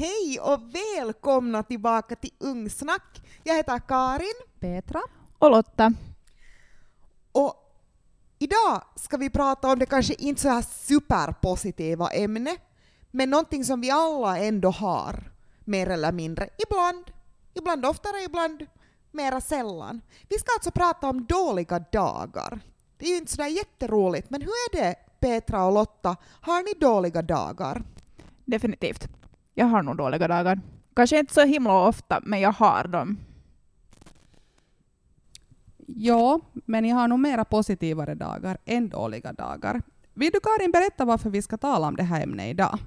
Hej och välkomna tillbaka till Ungsnack. Jag heter Karin. Petra. Och Lotta. Och idag ska vi prata om det kanske inte så här superpositiva ämne, men någonting som vi alla ändå har, mer eller mindre. Ibland, ibland oftare, ibland mera sällan. Vi ska alltså prata om dåliga dagar. Det är ju inte sådär jätteroligt, men hur är det Petra och Lotta? Har ni dåliga dagar? Definitivt. Jag har nog dåliga dagar. Kanske inte så himla ofta, men jag har dem. Ja, men jag har nog mera positivare dagar än dåliga dagar. Vill du Karin berätta varför vi ska tala om det här ämnet idag?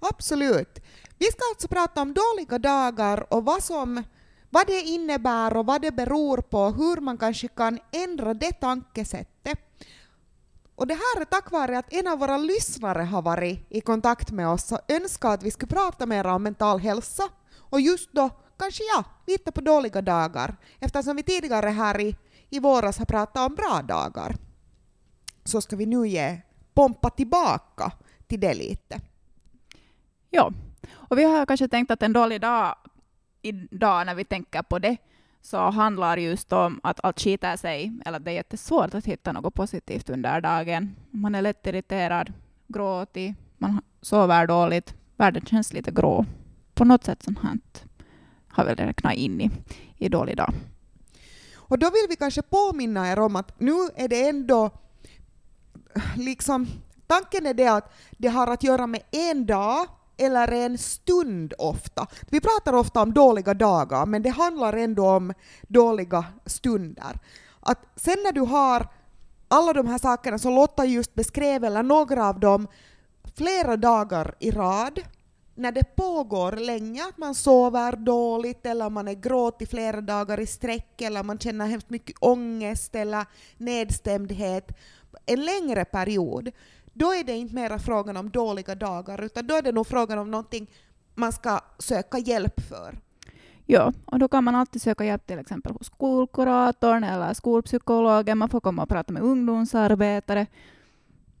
Absolut. Vi ska alltså prata om dåliga dagar och vad, som, vad det innebär och vad det beror på, hur man kanske kan ändra det tankesättet. Och det här är tack vare att en av våra lyssnare har varit i kontakt med oss och önskat att vi skulle prata mer om mental hälsa. Och just då kanske ja, lite på dåliga dagar, eftersom vi tidigare här i, i våras har pratat om bra dagar. Så ska vi nu ge pompa tillbaka till det lite. Ja, och vi har kanske tänkt att en dålig dag idag när vi tänker på det så handlar just om att allt skiter sig, eller att det är jättesvårt att hitta något positivt under dagen. Man är lätt irriterad, gråtig, man sover dåligt, världen känns lite grå. På något sätt sånt här har väl räknat in i, i dålig dag. Och då vill vi kanske påminna er om att nu är det ändå liksom tanken är det att det har att göra med en dag eller en stund ofta. Vi pratar ofta om dåliga dagar, men det handlar ändå om dåliga stunder. Att sen när du har alla de här sakerna som Lotta just beskrev, eller några av dem, flera dagar i rad, när det pågår länge, att man sover dåligt eller man är gråtig flera dagar i sträck eller man känner hemskt mycket ångest eller nedstämdhet en längre period, då är det inte mera frågan om dåliga dagar, utan då är det nog frågan om någonting man ska söka hjälp för. Ja, och då kan man alltid söka hjälp till exempel hos skolkuratorn eller skolpsykologen. Man får komma och prata med ungdomsarbetare.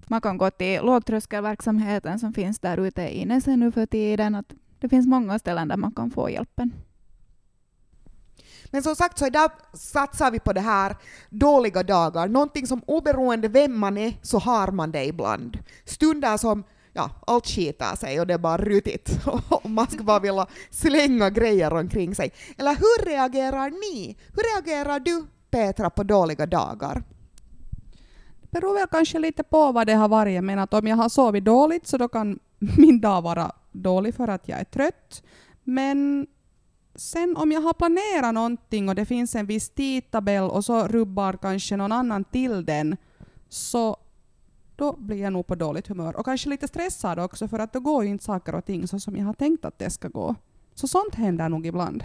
Man kan gå till lågtröskelverksamheten som finns där ute i Nässe nu för tiden. Att det finns många ställen där man kan få hjälpen. Men som sagt så idag satsar vi på det här dåliga dagar, någonting som oberoende vem man är så har man det ibland. Stunder som ja, allt skiter sig och det är bara rutigt och man ska bara vilja slänga grejer omkring sig. Eller hur reagerar ni? Hur reagerar du Petra på dåliga dagar? Det beror väl kanske lite på vad det har varit. Men att om jag har sovit dåligt så då kan min dag vara dålig för att jag är trött. Men sen om jag har planerat någonting och det finns en viss tidtabell och så rubbar kanske någon annan till den, så då blir jag nog på dåligt humör. Och kanske lite stressad också, för att då går ju inte saker och ting så som jag har tänkt att det ska gå. Så sånt händer nog ibland.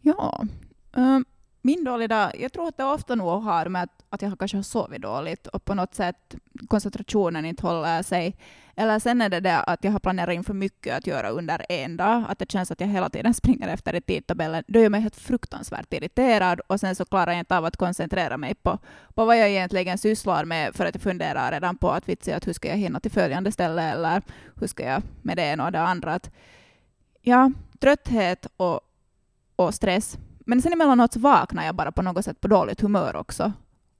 Ja. Um, min dåliga dag, jag tror att det ofta nog har med att, att jag kanske har sovit dåligt och på något sätt koncentrationen inte håller sig. Eller sen är det det att jag har planerat in för mycket att göra under en dag, att det känns att jag hela tiden springer efter i tidtabellen. Då gör mig helt fruktansvärt irriterad och sen så klarar jag inte av att koncentrera mig på, på vad jag egentligen sysslar med för att jag funderar redan på att vitsi, att hur ska jag hinna till följande ställe eller hur ska jag med det ena och det andra. Att, ja, trötthet och, och stress men sen emellanåt så vaknar jag bara på något sätt på dåligt humör också.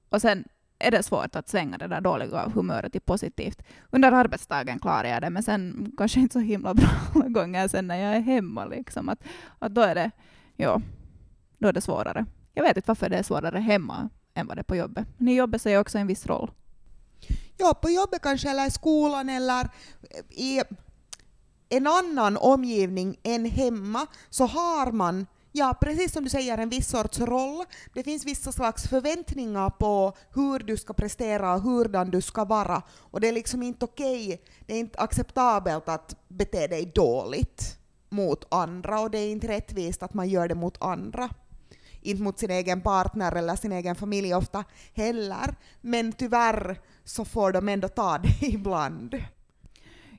Och sen är det svårt att svänga det där dåliga humöret till positivt. Under arbetsdagen klarar jag det, men sen kanske inte så himla bra alla gånger sen när jag är hemma. Liksom. Att, att då, är det, ja, då är det svårare. Jag vet inte varför det är svårare hemma än vad det är på jobbet. Men i jobbet säger också en viss roll. Ja, på jobbet kanske, eller i skolan, eller i en annan omgivning än hemma, så har man Ja, precis som du säger, en viss sorts roll. Det finns vissa slags förväntningar på hur du ska prestera och hurdan du ska vara. Och det är liksom inte okej, okay, det är inte acceptabelt att bete dig dåligt mot andra och det är inte rättvist att man gör det mot andra. Inte mot sin egen partner eller sin egen familj ofta heller, men tyvärr så får de ändå ta det ibland.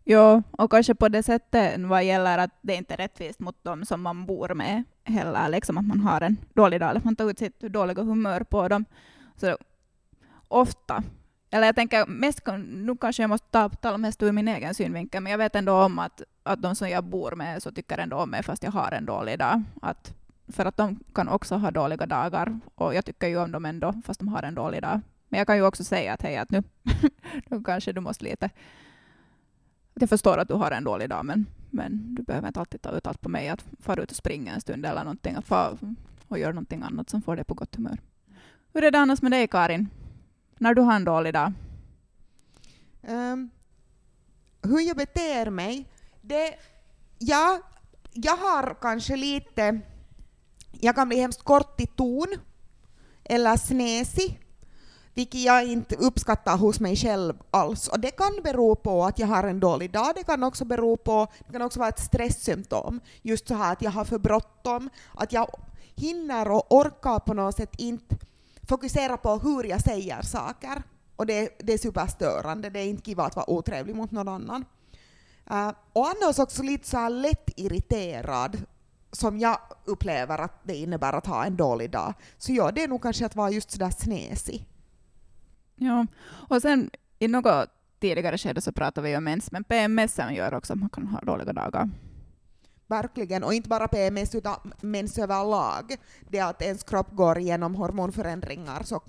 Jo, och kanske på det sättet vad gäller att det inte är rättvist mot dem som man bor med heller, liksom att man har en dålig dag, eller att man tar ut sitt dåliga humör på dem. Så ofta eller jag tänker mest, nu kanske jag måste ta, tala mest ur min egen synvinkel, men jag vet ändå om att, att de som jag bor med så tycker ändå om mig fast jag har en dålig dag. Att, för att de kan också ha dåliga dagar och jag tycker ju om dem ändå fast de har en dålig dag. Men jag kan ju också säga att hej, att nu, nu kanske du måste lite... Jag förstår att du har en dålig dag, men, men du behöver inte alltid ta ut allt på mig. Att fara ut och springa en stund eller någonting, att fara och göra någonting annat som får dig på gott humör. Hur är det annars med dig, Karin? När du har en dålig dag? Um, hur jag beter mig? Det, ja, jag har kanske lite... Jag kan bli hemskt kort i ton eller snäsig vilket jag inte uppskattar hos mig själv alls. Och det kan bero på att jag har en dålig dag, det kan också bero på, det kan också vara ett stresssymptom. Just så här att jag har för bråttom, att jag hinner och orkar på något sätt inte fokusera på hur jag säger saker. Och det, det är superstörande, det är inte kiva att vara otrevlig mot någon annan. Uh, och annars också lite så här lätt irriterad, som jag upplever att det innebär att ha en dålig dag. Så ja, det är nog kanske att vara just sådär snäsig. Ja, och sen i något tidigare skede så pratade vi om mens, men PMS gör också att man kan ha dåliga dagar. Verkligen, och inte bara PMS utan mens överlag. Det att ens kropp går igenom hormonförändringar så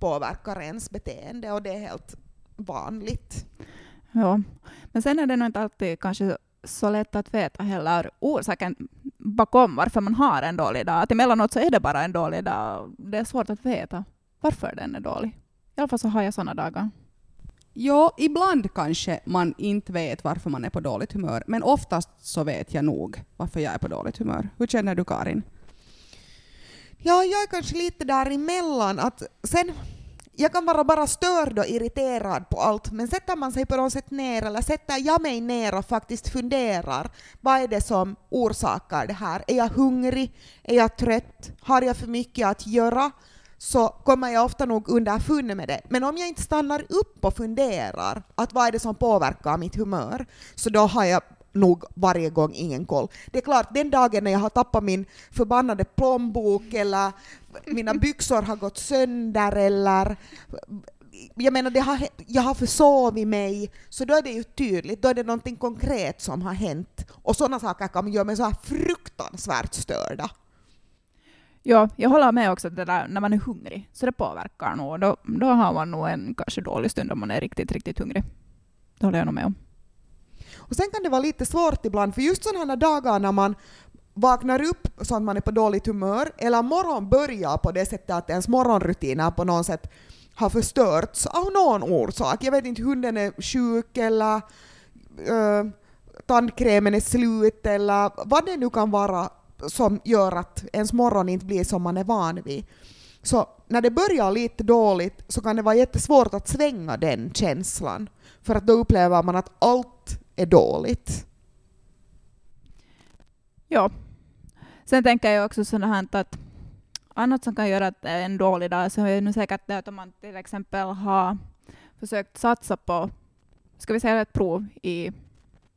påverkar ens beteende och det är helt vanligt. Ja, men sen är det nog inte alltid kanske så lätt att veta heller orsaken bakom varför man har en dålig dag. Att emellanåt så är det bara en dålig dag. Det är svårt att veta varför den är dålig. I alla fall så har jag sådana dagar. Jo, ibland kanske man inte vet varför man är på dåligt humör, men oftast så vet jag nog varför jag är på dåligt humör. Hur känner du Karin? Ja, jag är kanske lite däremellan. Att sen, jag kan vara bara störd och irriterad på allt, men sätter man sig på något sätt ner, eller sätter jag mig ner och faktiskt funderar, vad är det som orsakar det här? Är jag hungrig? Är jag trött? Har jag för mycket att göra? Så kommer jag ofta nog underfund med det. Men om jag inte stannar upp och funderar att vad är det som påverkar mitt humör, så då har jag nog varje gång ingen koll. Det är klart, den dagen när jag har tappat min förbannade plånbok eller mina byxor har gått sönder eller jag menar, det har, jag har försovit mig, så då är det ju tydligt, då är det någonting konkret som har hänt. Och sådana saker kan göra mig så här fruktansvärt störda. Ja, jag håller med också att det där när man är hungrig, så det påverkar nog. Då, då har man nog en kanske dålig stund om man är riktigt, riktigt hungrig. Det håller jag nog med om. Och sen kan det vara lite svårt ibland, för just sådana här dagar när man vaknar upp så att man är på dåligt humör, eller morgon börjar på det sättet att ens morgonrutiner på något sätt har förstörts av någon orsak. Jag vet inte, hunden är sjuk eller uh, tandkrämen är slut eller vad det nu kan vara som gör att ens morgon inte blir som man är van vid. Så när det börjar lite dåligt så kan det vara jättesvårt att svänga den känslan, för att då upplever man att allt är dåligt. Ja. Sen tänker jag också sådant här att annat som kan göra att det är en dålig dag så är det säkert det att om man till exempel har försökt satsa på, ska vi säga ett prov i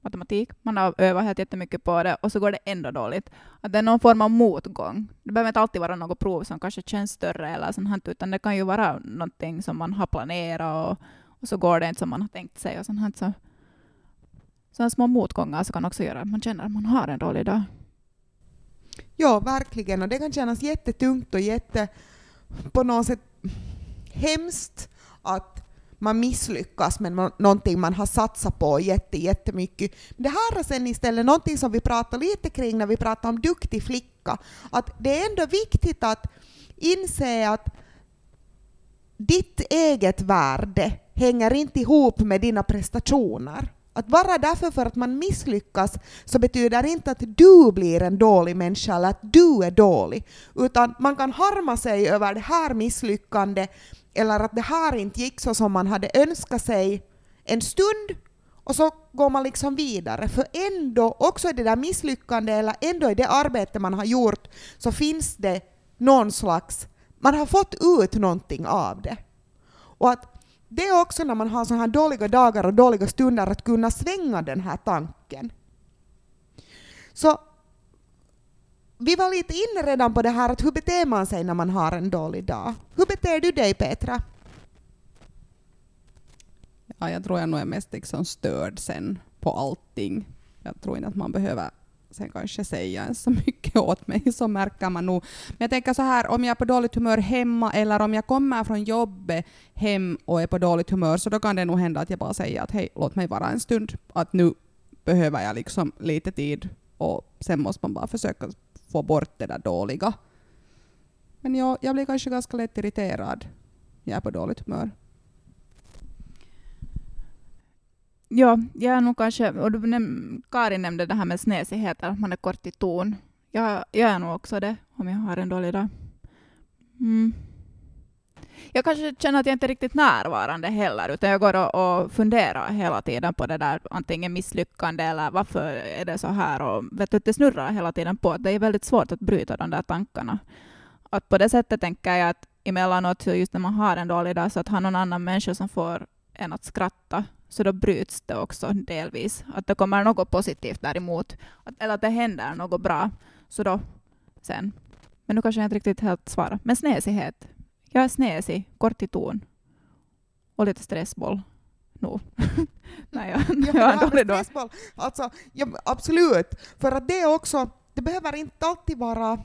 matematik. Man har övat helt jättemycket på det och så går det ändå dåligt. Att det är någon form av motgång. Det behöver inte alltid vara något prov som kanske känns större eller sånt utan det kan ju vara någonting som man har planerat och, och så går det inte som man har tänkt sig och sånt. Så, sådana små motgångar så kan också göra att man känner att man har en dålig dag. Ja, verkligen. Och det kan kännas jättetungt och jätte på något sätt hemskt att man misslyckas med någonting man har satsat på jätte, jättemycket. Det här är sen istället någonting som vi pratar lite kring när vi pratar om duktig flicka. Att det är ändå viktigt att inse att ditt eget värde hänger inte ihop med dina prestationer. Att bara därför för att man misslyckas så betyder inte att du blir en dålig människa eller att du är dålig, utan man kan harma sig över det här misslyckandet eller att det här inte gick så som man hade önskat sig en stund och så går man liksom vidare. För ändå, också i det där misslyckandet eller ändå i det arbete man har gjort, så finns det någon slags, man har fått ut någonting av det. Och att det är också när man har så här dåliga dagar och dåliga stunder att kunna svänga den här tanken. Så vi var lite inne redan på det här att hur beter man sig när man har en dålig dag? Hur beter du dig Petra? Ja, jag tror jag nog är mest liksom störd sen på allting. Jag tror inte att man behöver sen kanske säga så mycket åt mig, så märker man nog. Men jag tänker så här, om jag är på dåligt humör hemma eller om jag kommer från jobbet hem och är på dåligt humör, så då kan det nog hända att jag bara säger att hej, låt mig vara en stund, att nu behöver jag liksom lite tid och sen måste man bara försöka få bort det där dåliga. Men jag, jag blir kanske ganska lätt irriterad jag är på dåligt humör. Ja, jag är nog kanske, och du näm, Karin nämnde det här med snesigheter, att man är kort i ton. Jag, jag är nog också det, om jag har en dålig dag. Mm. Jag kanske känner att jag inte är riktigt närvarande heller, utan jag går och, och funderar hela tiden på det där, antingen misslyckande eller varför är det så här, och vet du, det snurrar hela tiden på. Det är väldigt svårt att bryta de där tankarna. Att på det sättet tänker jag att emellanåt, just när man har en dålig dag, så att ha någon annan människa som får en att skratta, så då bryts det också delvis. Att det kommer något positivt däremot, att, eller att det händer något bra, så då sen. Men nu kanske jag inte riktigt helt svarar. Men snesighet. Jag är snesig, kort i ton och lite stressboll. No. Nej, jag, Ja, jag det har dålig dag. alltså, ja, absolut. För att det är också, det behöver inte alltid vara,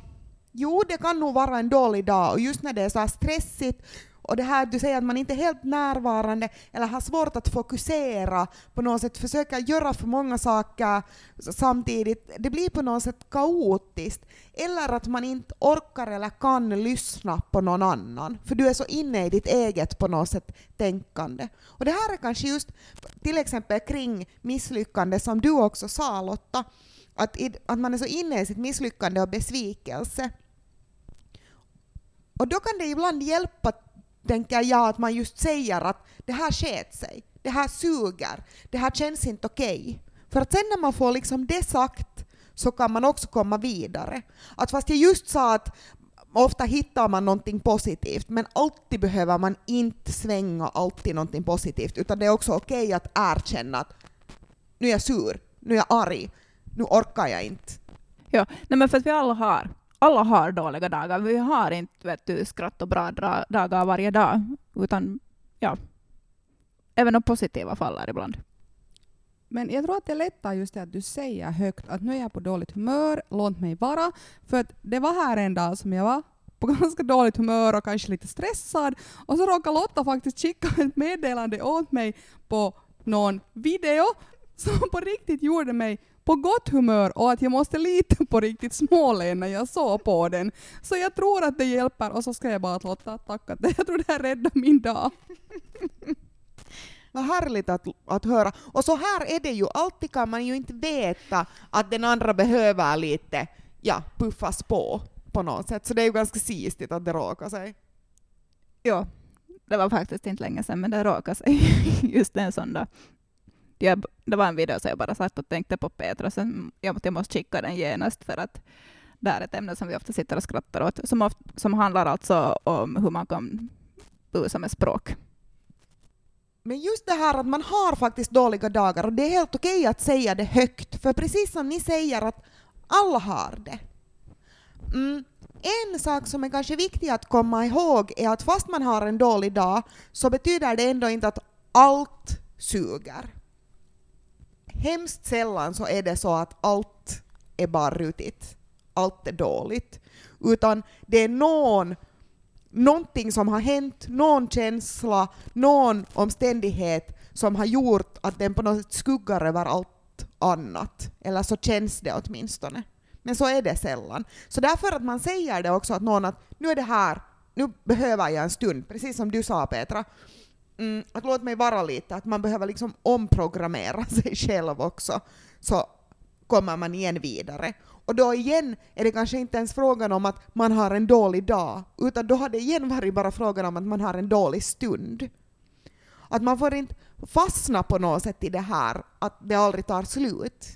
jo det kan nog vara en dålig dag och just när det är så stressigt och det här du säger att man inte är helt närvarande eller har svårt att fokusera på något sätt, försöka göra för många saker samtidigt, det blir på något sätt kaotiskt. Eller att man inte orkar eller kan lyssna på någon annan, för du är så inne i ditt eget på något sätt tänkande. Och det här är kanske just till exempel kring misslyckande som du också sa Lotta, att, i, att man är så inne i sitt misslyckande och besvikelse. Och då kan det ibland hjälpa, tänker jag, att man just säger att det här sket sig, det här suger, det här känns inte okej. För att sen när man får liksom det sagt så kan man också komma vidare. Att fast jag just sa att ofta hittar man någonting positivt, men alltid behöver man inte svänga alltid någonting positivt, utan det är också okej att erkänna att nu är jag sur, nu är jag arg, nu orkar jag inte. Ja, nej men för att vi alla har, alla har dåliga dagar. Vi har inte vet du, skratt och bra dra- dagar varje dag, utan ja, även de positiva faller ibland. Men jag tror att det lättar just det att du säger högt att nu är jag på dåligt humör, låt mig vara. För att det var här en dag som jag var på ganska dåligt humör och kanske lite stressad och så råkade Lotta faktiskt skicka ett meddelande åt mig på någon video som på riktigt gjorde mig på gott humör och att jag måste lite på riktigt småle när jag såg på den. Så jag tror att det hjälper och så skrev jag bara att Lotta, tack att det, jag tror det här räddar min dag. Vad härligt att, att höra. Och så här är det ju, alltid kan man ju inte veta att den andra behöver lite, ja, puffas på på något sätt. Så det är ju ganska sistigt att det råkar sig. Ja, det var faktiskt inte länge sedan, men det råkade sig just en sån dag. Jag, det var en video som jag bara satt och tänkte på Petra, sen jag, jag måste skicka den genast för att det är ett ämne som vi ofta sitter och skrattar åt, som, ofta, som handlar alltså om hur man kan busa med språk. Men just det här att man har faktiskt dåliga dagar och det är helt okej att säga det högt, för precis som ni säger att alla har det. Mm. En sak som är kanske viktig att komma ihåg är att fast man har en dålig dag så betyder det ändå inte att allt suger. Hemskt sällan så är det så att allt är bara rutigt, allt är dåligt, utan det är någon någonting som har hänt, någon känsla, någon omständighet som har gjort att den på något sätt skuggar över allt annat. Eller så känns det åtminstone. Men så är det sällan. Så därför att man säger det också att någon att nu är det här, nu behöver jag en stund, precis som du sa Petra. Mm, att låt mig vara lite, att man behöver liksom omprogrammera sig själv också. Så kommer man igen vidare. Och då igen är det kanske inte ens frågan om att man har en dålig dag, utan då har det igen varit bara frågan om att man har en dålig stund. Att man får inte fastna på något sätt i det här, att det aldrig tar slut.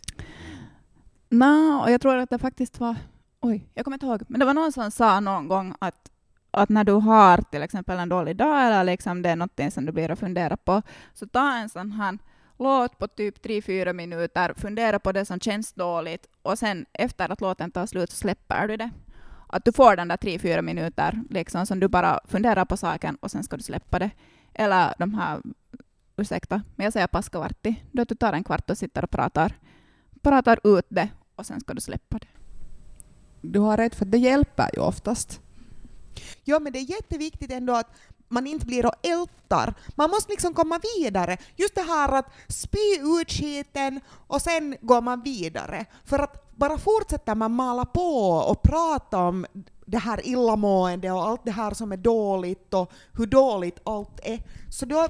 Nej, och jag tror att det faktiskt var... Oj, jag kommer inte ihåg. Men det var någon som sa någon gång att, att när du har till exempel en dålig dag eller liksom det är något som du blir att fundera på, så ta en sån här låt på typ 3-4 minuter, fundera på det som känns dåligt och sen efter att låten tar slut så släpper du det. Att du får den där 3-4 minuter liksom, som du bara funderar på saken och sen ska du släppa det. Eller de här ursäkta, men jag säger paskavartti, då att du tar en kvart och sitter och pratar, pratar ut det och sen ska du släppa det. Du har rätt, för det hjälper ju oftast. Ja, men det är jätteviktigt ändå att man inte blir och ältar. Man måste liksom komma vidare. Just det här att spy ut skiten och sen går man vidare. För att bara fortsätter man mala på och prata om det här illamående och allt det här som är dåligt och hur dåligt allt är, så då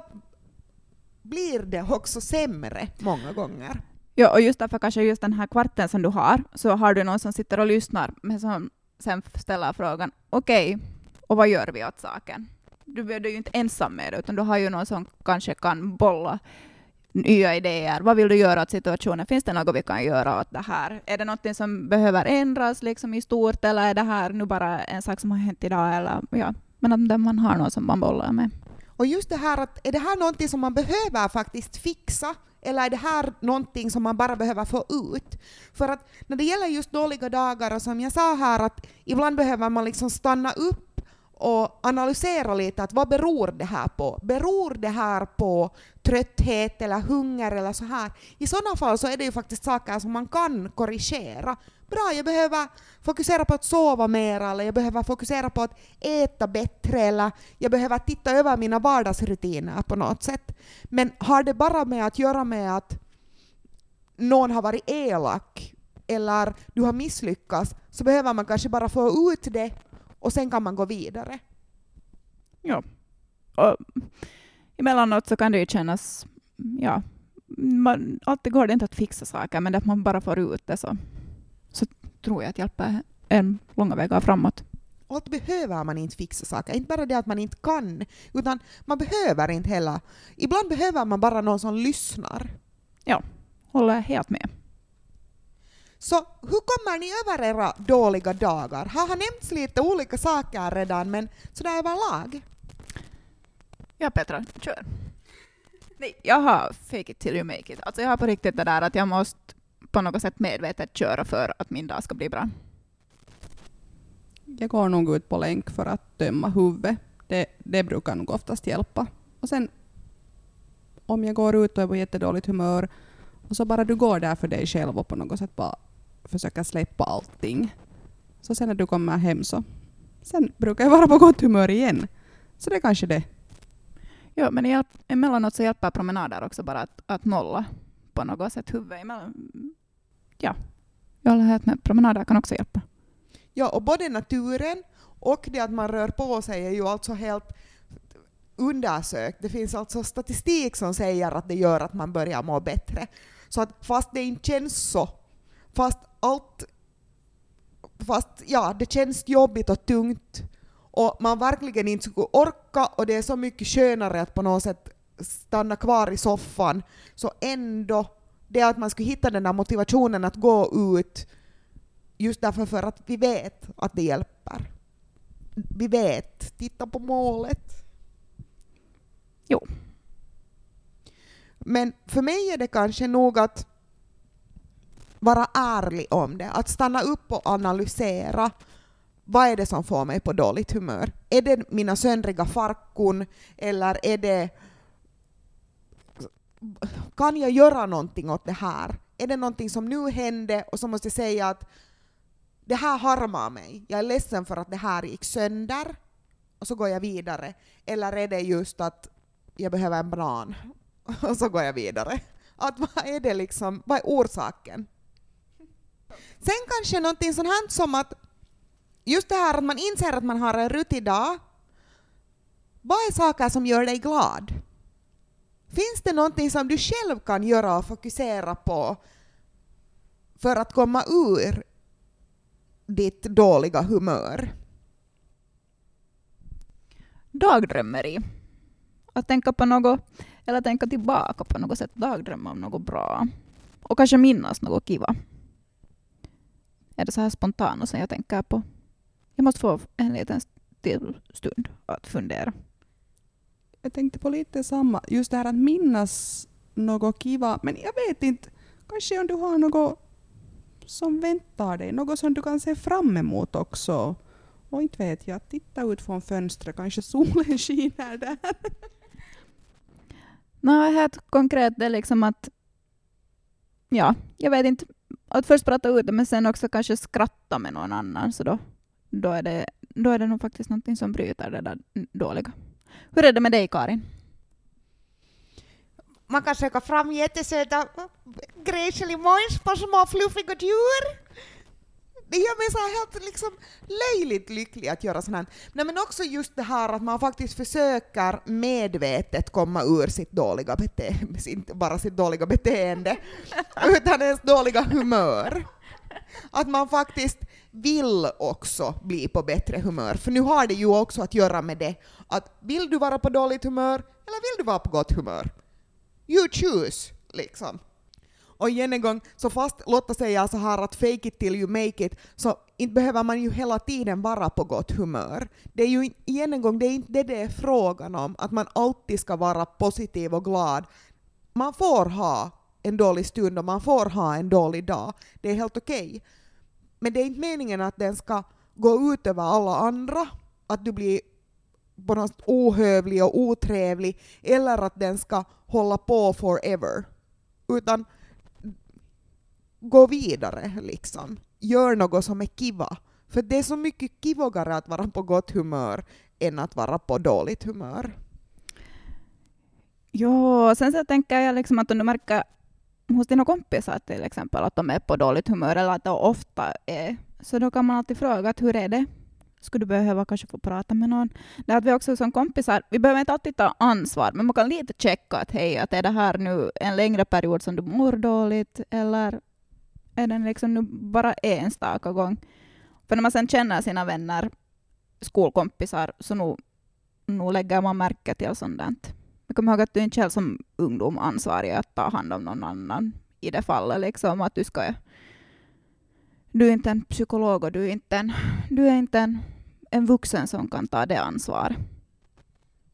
blir det också sämre många gånger. Ja, och just därför kanske just den här kvarten som du har, så har du någon som sitter och lyssnar, men som sen ställer frågan, okej, okay, och vad gör vi åt saken? Du är ju inte ensam med det, utan du har ju någon som kanske kan bolla nya idéer. Vad vill du göra åt situationen? Finns det något vi kan göra åt det här? Är det något som behöver ändras liksom i stort, eller är det här nu bara en sak som har hänt idag? Eller, ja. Men att man har någon som man bollar med. Och just det här att är det här någonting som man behöver faktiskt fixa eller är det här någonting som man bara behöver få ut? För att när det gäller just dåliga dagar, och som jag sa här, att ibland behöver man liksom stanna upp och analysera lite att vad beror det här på? Beror det här på trötthet eller hunger eller så här? I sådana fall så är det ju faktiskt saker som man kan korrigera. Bra, jag behöver fokusera på att sova mer eller jag behöver fokusera på att äta bättre eller jag behöver titta över mina vardagsrutiner på något sätt. Men har det bara med att göra med att någon har varit elak eller du har misslyckats så behöver man kanske bara få ut det och sen kan man gå vidare. Ja. Och emellanåt så kan det ju kännas, ja, man, alltid går det inte att fixa saker, men att man bara får ut det så, så tror jag att hjälper en långa vägar framåt. Allt behöver man inte fixa saker, inte bara det att man inte kan, utan man behöver inte heller. Ibland behöver man bara någon som lyssnar. Ja, håller helt med. Så hur kommer ni över era dåliga dagar? Här har nämnts lite olika saker redan, men sådär överlag? Ja, Petra, kör. Nej, jag har fake it till you make it. Alltså jag har på riktigt det där att jag måste på något sätt medvetet köra för att min dag ska bli bra. Jag går nog ut på länk för att tömma huvudet. Det, det brukar nog oftast hjälpa. Och sen om jag går ut och är på jättedåligt humör och så bara du går där för dig själv och på något sätt bara försöka släppa allting. Så sen när du kommer hem så sen brukar jag vara på gott humör igen. Så det är kanske det. Ja, men hjälp, emellanåt så hjälper promenader också bara att, att nolla på något sätt huvudet emellan. Ja, jag håller helt med. Promenader kan också hjälpa. Ja, och både naturen och det att man rör på sig är ju alltså helt undersökt. Det finns alltså statistik som säger att det gör att man börjar må bättre. Så att fast det inte känns så, fast allt, fast ja, det känns jobbigt och tungt och man verkligen inte skulle orka och det är så mycket skönare att på något sätt stanna kvar i soffan, så ändå det att man skulle hitta den där motivationen att gå ut just därför för att vi vet att det hjälper. Vi vet, titta på målet. Jo. Men för mig är det kanske nog att vara ärlig om det, att stanna upp och analysera vad är det som får mig på dåligt humör? Är det mina söndriga farkon eller är det... Kan jag göra någonting åt det här? Är det någonting som nu hände och så måste jag säga att det här harmar mig, jag är ledsen för att det här gick sönder och så går jag vidare. Eller är det just att jag behöver en banan och så går jag vidare. Att vad är det liksom, vad är orsaken? Sen kanske någonting sånt här som att just det här att man inser att man har en rutig dag. Vad är saker som gör dig glad? Finns det någonting som du själv kan göra och fokusera på för att komma ur ditt dåliga humör? Dagdrömmeri. Att tänka på något, eller tänka tillbaka på något sätt, dagdrömma om något bra. Och kanske minnas något kiva. Är det så här spontant som jag tänker på? Jag måste få en liten till stund att fundera. Jag tänkte på lite samma, just det här att minnas något kiva, men jag vet inte, kanske om du har något som väntar dig, något som du kan se fram emot också. Och inte vet jag, titta ut från fönstret, kanske solen skiner där. Nej, helt konkret det är liksom att, ja, jag vet inte, att först prata ut det men sen också kanske skratta med någon annan, så då, då, är, det, då är det nog faktiskt någonting som bryter det där dåliga. Hur är det med dig, Karin? Man kan söka fram jättesöta gräslig måns på små fluffiga djur. Det gör mig så här helt liksom löjligt lycklig att göra sånt här. Nej, men också just det här att man faktiskt försöker medvetet komma ur sitt dåliga beteende, inte bara sitt dåliga beteende, utan ens dåliga humör. Att man faktiskt vill också bli på bättre humör, för nu har det ju också att göra med det att vill du vara på dåligt humör eller vill du vara på gott humör? You choose, liksom. Och igen en gång, så fast Lotta säger så här att fake it till you make it, så inte behöver man ju hela tiden vara på gott humör. Det är ju igen en gång, det är inte det det är frågan om, att man alltid ska vara positiv och glad. Man får ha en dålig stund och man får ha en dålig dag. Det är helt okej. Okay. Men det är inte meningen att den ska gå ut över alla andra, att du blir på något ohövlig och otrevlig, eller att den ska hålla på forever. Utan gå vidare liksom. Gör något som är kiva. För det är så mycket kivogare att vara på gott humör än att vara på dåligt humör. Jo, sen så tänker jag liksom att om du märker hos dina kompisar till exempel att de är på dåligt humör eller att de ofta är, så då kan man alltid fråga att hur är det? Skulle du behöva kanske få prata med någon? Det att vi också som kompisar, vi behöver inte alltid ta ansvar, men man kan lite checka att hej, att är det här nu en längre period som du mår dåligt eller är den liksom nu bara enstaka gång. För när man sen känner sina vänner, skolkompisar, så nu, nu lägger man märke till sånt. Jag kommer ihåg att du inte själv som ungdom ansvarig att ta hand om någon annan i det fallet. Liksom, att du, ska, du är inte en psykolog och du är inte en, du är inte en, en vuxen som kan ta det ansvaret.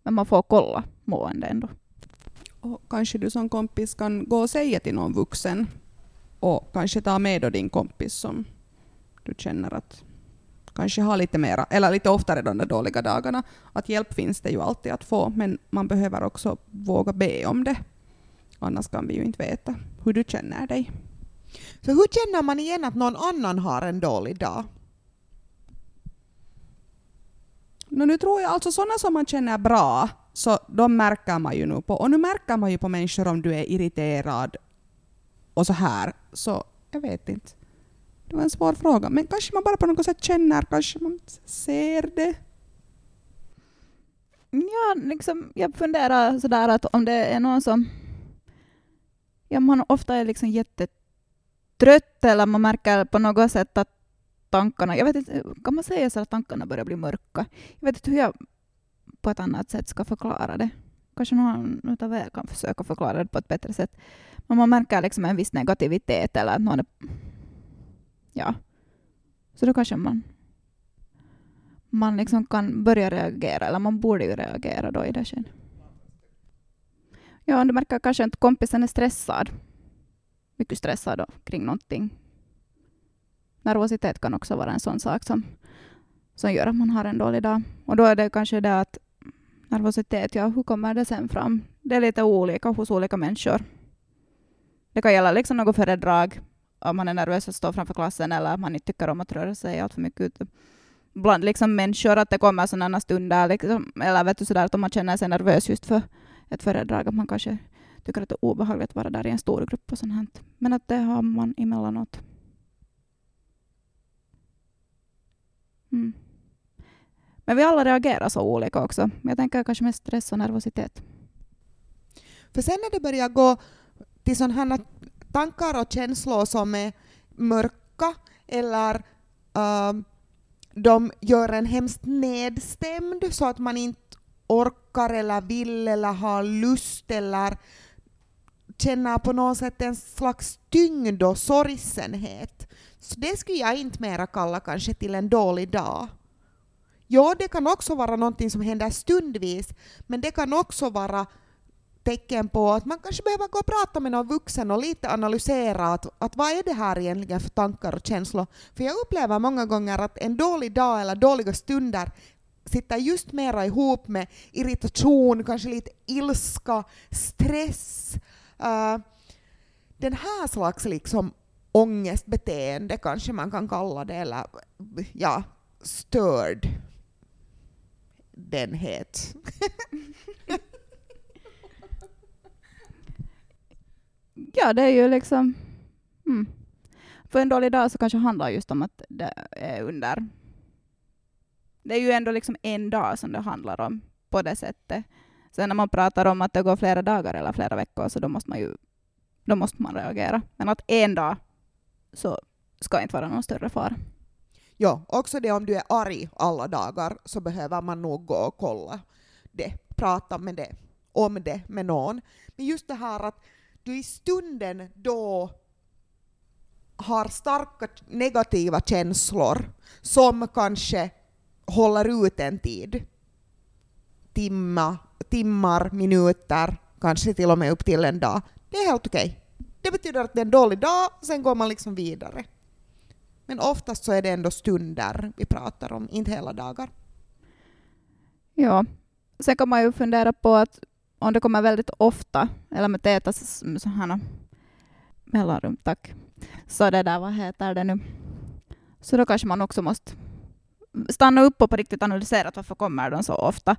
Men man får kolla mående ändå. Och kanske du som kompis kan gå och säga till någon vuxen och kanske ta med då din kompis som du känner att kanske har lite mera, eller lite oftare de där dåliga dagarna. Att hjälp finns det ju alltid att få, men man behöver också våga be om det. Annars kan vi ju inte veta hur du känner dig. Så hur känner man igen att någon annan har en dålig dag? No, nu tror jag alltså sådana som man känner bra, så de märker man ju nu på. Och nu märker man ju på människor om du är irriterad och så här. Så jag vet inte. Det var en svår fråga. Men kanske man bara på något sätt känner, kanske man ser det. Ja, liksom, jag funderar sådär att om det är någon som ja, man ofta är liksom jättetrött eller man märker på något sätt att tankarna, jag vet inte, kan man säga så att tankarna börjar bli mörka? Jag vet inte hur jag på ett annat sätt ska förklara det. Kanske någon av er kan försöka förklara det på ett bättre sätt. Men man märker liksom en viss negativitet eller att någon är... Ja. Så då kanske man man liksom kan börja reagera, eller man borde ju reagera då i det skedet. Ja, du märker kanske att kompisen är stressad. Mycket stressad då, kring någonting. Nervositet kan också vara en sån sak som, som gör att man har en dålig dag. Och då är det kanske det att nervositet, ja, hur kommer det sen fram? Det är lite olika hos olika människor. Det kan gälla liksom något föredrag, om man är nervös att stå framför klassen eller om man inte tycker om att röra sig allt för mycket ute bland liksom människor, att det kommer sådana stunder, liksom, eller vet du sådär att om man känner sig nervös just för ett föredrag, att man kanske tycker att det är obehagligt att vara där i en stor grupp och sånt här. Men att det har man emellanåt. Mm. Men vi alla reagerar så olika också. Jag tänker kanske med stress och nervositet. För sen när det börjar gå till sådana tankar och känslor som är mörka eller uh, ähm, de gör en hemskt nedstämd så att man inte orkar eller vill eller har lust eller känner på något sätt en slags tyngd och sorgsenhet. Så det skulle jag inte mera kalla kanske till en dålig dag. Ja, det kan också vara någonting som händer stundvis, men det kan också vara tecken på att man kanske behöver gå och prata med någon vuxen och lite analysera att, att vad är det här egentligen för tankar och känslor. För jag upplever många gånger att en dålig dag eller dåliga stunder sitter just mera ihop med irritation, kanske lite ilska, stress. Uh, den här slags liksom ångestbeteende kanske man kan kalla det, eller ja, störd denhet. ja, det är ju liksom... Mm. För en dålig dag så kanske handlar just om att det är under... Det är ju ändå liksom en dag som det handlar om på det sättet. Sen när man pratar om att det går flera dagar eller flera veckor så då måste man ju då måste man reagera. Men att en dag så ska inte vara någon större fara. Ja, också det om du är arg alla dagar så behöver man nog gå och kolla det, prata med det, om det med någon. Men just det här att du i stunden då har starka negativa känslor som kanske håller ut en tid. Timma, timmar, minuter, kanske till och med upp till en dag. Det är helt okej. Okay. Det betyder att det är en dålig dag, sen går man liksom vidare. Men oftast så är det ändå stunder vi pratar om, inte hela dagar. Ja, sen kan man ju fundera på att om det kommer väldigt ofta, eller med täta sådana mellanrum, tack. Så det där, vad heter det nu? Så då kanske man också måste stanna upp och på riktigt analysera varför kommer de så ofta.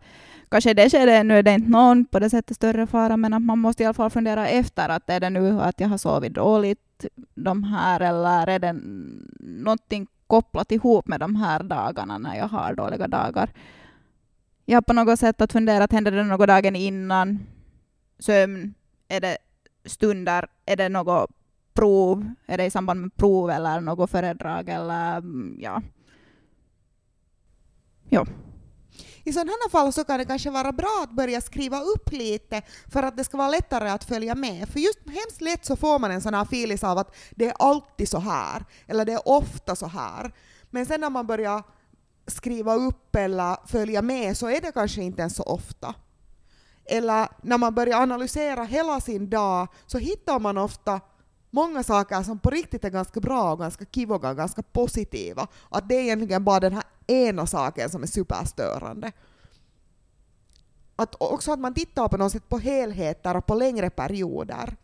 Kanske i det skedet nu är det inte någon på det sättet större fara, men att man måste i alla fall fundera efter att är det nu att jag har sovit dåligt de här, eller är det någonting kopplat ihop med de här dagarna när jag har dåliga dagar. Jag har på något sätt att fundera, händer det något dagen innan? Sömn? Är det stunder? Är det något prov? Är det i samband med prov eller något föredrag? Eller, ja. Ja. I sådana fall så kan det kanske vara bra att börja skriva upp lite för att det ska vara lättare att följa med. För just hemskt lätt så får man en sån här filis av att det är alltid så här, eller det är ofta så här. Men sen när man börjar skriva upp eller följa med så är det kanske inte ens så ofta. Eller när man börjar analysera hela sin dag så hittar man ofta många saker som på riktigt är ganska bra och ganska kivoga och ganska positiva. Att det är egentligen bara den här ena saken som är superstörande. Att också att man tittar på något sätt på helheter och på längre perioder.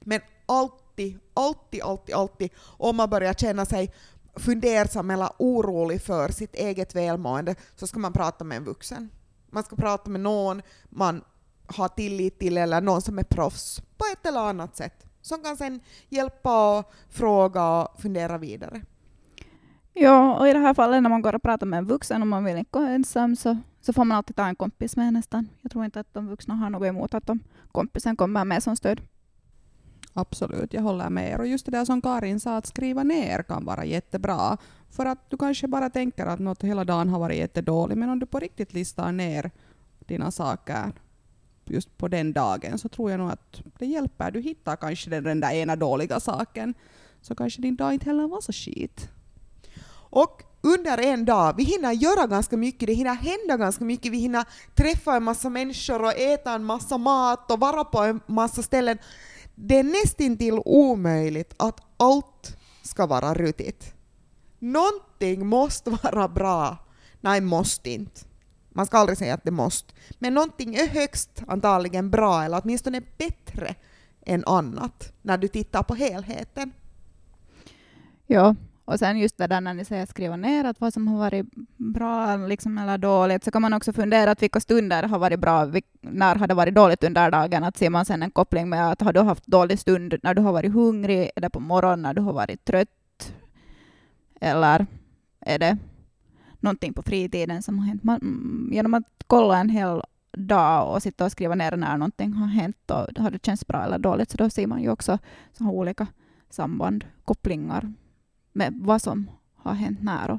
Men alltid, alltid, alltid, alltid om man börjar känna sig fundersam eller orolig för sitt eget välmående så ska man prata med en vuxen. Man ska prata med någon man har tillit till eller någon som är proffs på ett eller annat sätt som kan sen hjälpa och fråga och fundera vidare. Ja, och i det här fallet när man går och pratar med en vuxen och man vill inte gå ensam så, så får man alltid ta en kompis med nästan. Jag tror inte att de vuxna har något emot att de kompisen kommer med som stöd. Absolut, jag håller med er. Och just det där som Karin sa, att skriva ner kan vara jättebra. För att du kanske bara tänker att något hela dagen har varit jättedåligt, men om du på riktigt listar ner dina saker just på den dagen så tror jag nog att det hjälper. Du hittar kanske den, den där ena dåliga saken, så kanske din dag inte heller var så skit. Och under en dag, vi hinner göra ganska mycket, det hinner hända ganska mycket, vi hinner träffa en massa människor och äta en massa mat och vara på en massa ställen. Det är nästintill omöjligt att allt ska vara rutigt. Någonting måste vara bra. Nej, måste inte. Man ska aldrig säga att det måste. Men någonting är högst antagligen bra, eller åtminstone bättre än annat, när du tittar på helheten. Ja, och sen just det där när ni säger skriva ner att vad som har varit bra liksom, eller dåligt, så kan man också fundera att vilka stunder har varit bra, när har det varit dåligt under dagen? Att ser man sen en koppling med att har du haft dålig stund när du har varit hungrig, eller på morgonen när du har varit trött? Eller är det någonting på fritiden som har hänt. Man, mm, genom att kolla en hel dag och sitta och skriva ner när någonting har hänt och har det känts bra eller dåligt, så då ser man ju också så olika samband, kopplingar med vad som har hänt när och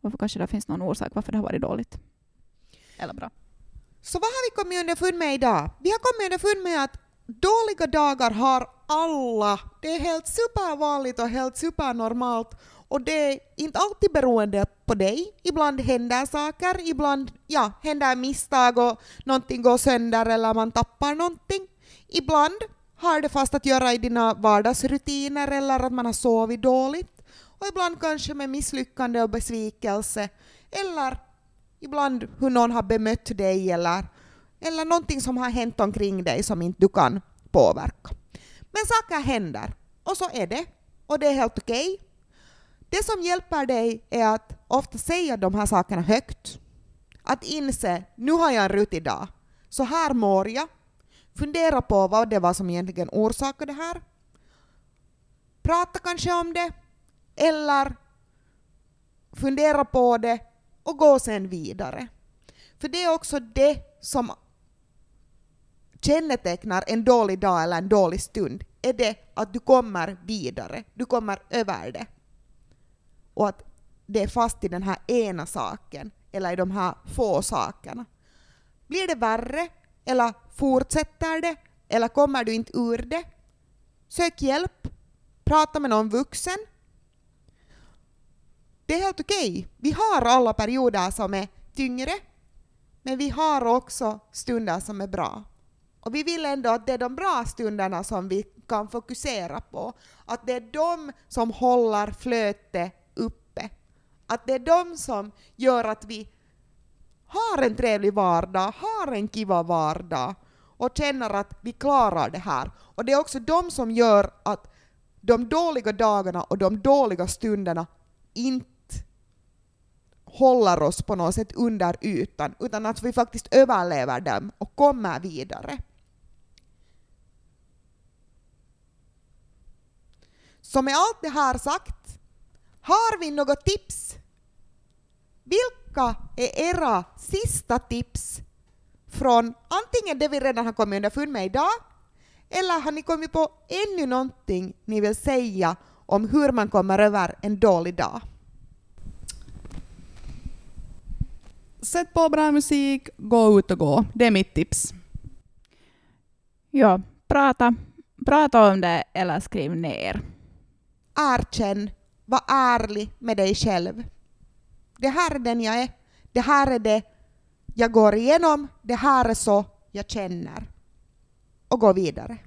varför kanske det finns någon orsak varför det har varit dåligt. Eller bra. Så vad har vi kommit underfund med idag? Vi har kommit underfund med att dåliga dagar har alla. Det är helt supervanligt och helt supernormalt och det är inte alltid beroende på dig. Ibland händer saker, ibland ja, händer misstag och någonting går sönder eller man tappar någonting. Ibland har det fast att göra i dina vardagsrutiner eller att man har sovit dåligt. Och ibland kanske med misslyckande och besvikelse eller ibland hur någon har bemött dig eller, eller någonting som har hänt omkring dig som inte du kan påverka. Men saker händer och så är det och det är helt okej. Okay. Det som hjälper dig är att ofta säga de här sakerna högt. Att inse, nu har jag en rutt idag. Så här mår jag. Fundera på vad det var som egentligen orsakade det här. Prata kanske om det. Eller fundera på det och gå sen vidare. För det är också det som kännetecknar en dålig dag eller en dålig stund. Är det att du kommer vidare, du kommer över det. Och att det är fast i den här ena saken, eller i de här få sakerna. Blir det värre, eller fortsätter det, eller kommer du inte ur det? Sök hjälp, prata med någon vuxen, det är helt okej. Okay. Vi har alla perioder som är tyngre, men vi har också stunder som är bra. Och vi vill ändå att det är de bra stunderna som vi kan fokusera på. Att det är de som håller flötet uppe. Att det är de som gör att vi har en trevlig vardag, har en kiva vardag och känner att vi klarar det här. Och det är också de som gör att de dåliga dagarna och de dåliga stunderna inte håller oss på något sätt under ytan, utan att vi faktiskt överlever dem och kommer vidare. Så med allt det här sagt, har vi något tips? Vilka är era sista tips från antingen det vi redan har kommit underfund med idag, eller har ni kommit på ännu någonting ni vill säga om hur man kommer över en dålig dag? sätt på bra musik, gå ut och gå. Det är mitt tips. Ja, prata, prata om det eller skriv ner. Erkänn, var ärlig med dig själv. Det här är den jag är. Det här är det jag går igenom. Det här är så jag känner. Och går vidare.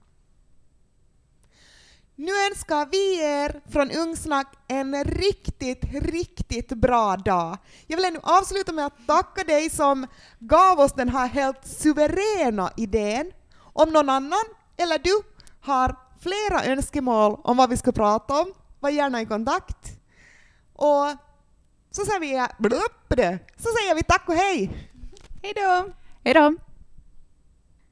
Nu önskar vi er från Ungsnack en riktigt, riktigt bra dag. Jag vill ännu avsluta med att tacka dig som gav oss den här helt suveräna idén. Om någon annan eller du har flera önskemål om vad vi ska prata om, var gärna i kontakt. Och så säger vi, så säger vi tack och hej! Hej då! Hej då!